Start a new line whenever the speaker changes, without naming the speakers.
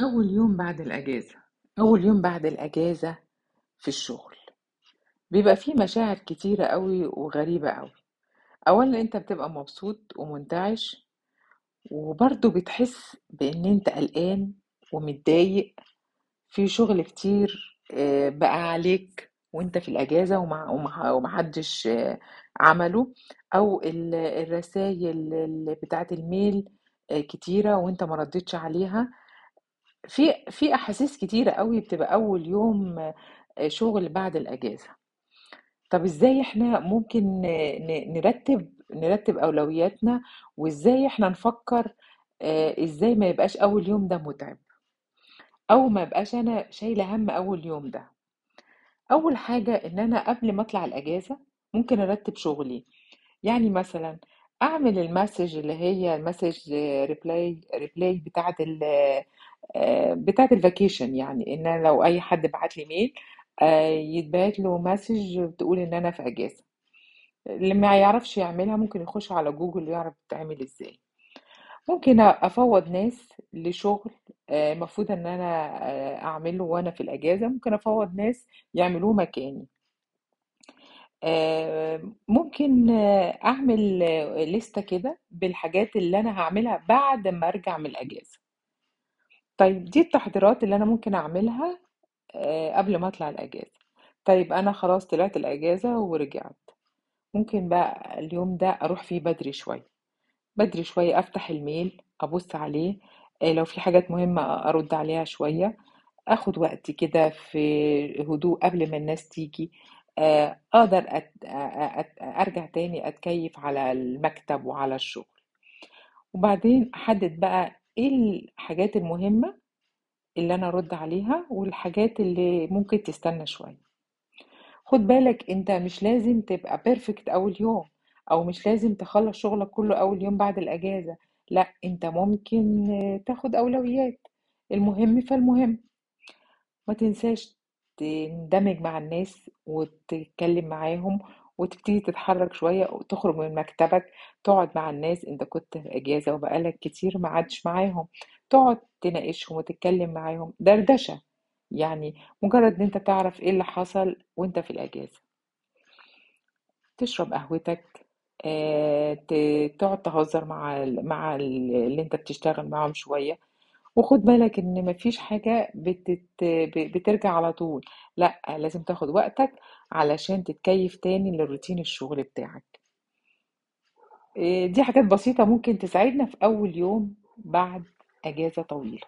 أول يوم بعد الأجازة أول يوم بعد الأجازة في الشغل. بيبقى فيه مشاعر كتيرة قوي وغريبة قوي أولا أنت بتبقى مبسوط ومنتعش وبرضه بتحس بإن أنت قلقان ومتضايق. في شغل كتير آه، بقى عليك وأنت في الأجازة ومحدش آه، عمله. أو الرسائل بتاعت الميل آه، كتيرة وأنت مردتش عليها. في في أحاسيس كتيرة قوي بتبقى أول يوم آه، شغل بعد الأجازة. طب إزاي إحنا ممكن نرتب نرتب أولوياتنا؟ وإزاي إحنا نفكر آه، إزاي ما يبقاش أول يوم ده متعب؟ أو ما يبقاش أنا شايله هم أول يوم ده. أول حاجة إن أنا قبل ما أطلع الأجازة ممكن أرتب شغلي. يعني مثلا أعمل ال message اللي هي ال message reply reply بتاعة ال آه، بتاعه ال vacation يعني إن أنا لو أي حد بعت لي mail آه، يتبعت له message تقول إن أنا في إجازة. اللي ما يعرفش يعملها ممكن يخش على جوجل يعرف بتعمل إزاي. ممكن أفوض ناس لشغل آه، المفروض إن أنا أعمله وأنا في الإجازة. ممكن أفوض ناس يعملوه مكاني. ممكن أعمل لستة كده بالحاجات اللي أنا هعملها بعد ما أرجع من الإجازة. طيب دي التحضيرات اللي أنا ممكن أعملها آه، قبل ما أطلع الأجازة. طيب أنا خلاص طلعت الأجازة ورجعت. ممكن بقى اليوم ده أروح فيه بدري شوية. بدري شوية أفتح الميل أبص عليه آه، لو في حاجات مهمة أرد عليها شوية. آخد وقت كده في هدوء قبل ما الناس تيجي. آه،. أت... أرجع تاني أتكيف على المكتب وعلى الشغل. وبعدين أحدد بقى إيه الحاجات المهمة اللي أنا أرد عليها والحاجات اللي ممكن تستنى شوية؟ خد بالك أنت مش لازم تبقى بيرفكت أول يوم أو مش لازم تخلص شغلك كله أول يوم بعد الأجازة لأ أنت ممكن تاخد أولويات المهم فالمهم. ما تنساش تندمج مع الناس وتتكلم معاهم وتبتدي تتحرك شوية وتخرج من مكتبك تقعد مع الناس. إنت كنت في إجازة وبقالك كتير ما عادش معاهم تقعد تناقشهم وتتكلم معاهم. دردشة يعني مجرد إن إنت تعرف إيه اللي حصل وإنت في الإجازة. تشرب قهوتك آه، تقعد تهزر مع مع ال- اللي إنت بتشتغل معاهم شوية. وخد بالك إن مفيش حاجة بتت... بترجع على طول. لأ لازم تاخد وقتك علشان تتكيف تاني للروتين الشغل بتاعك. إيه، دي حاجات بسيطة ممكن تساعدنا في أول يوم بعد أجازة طويلة.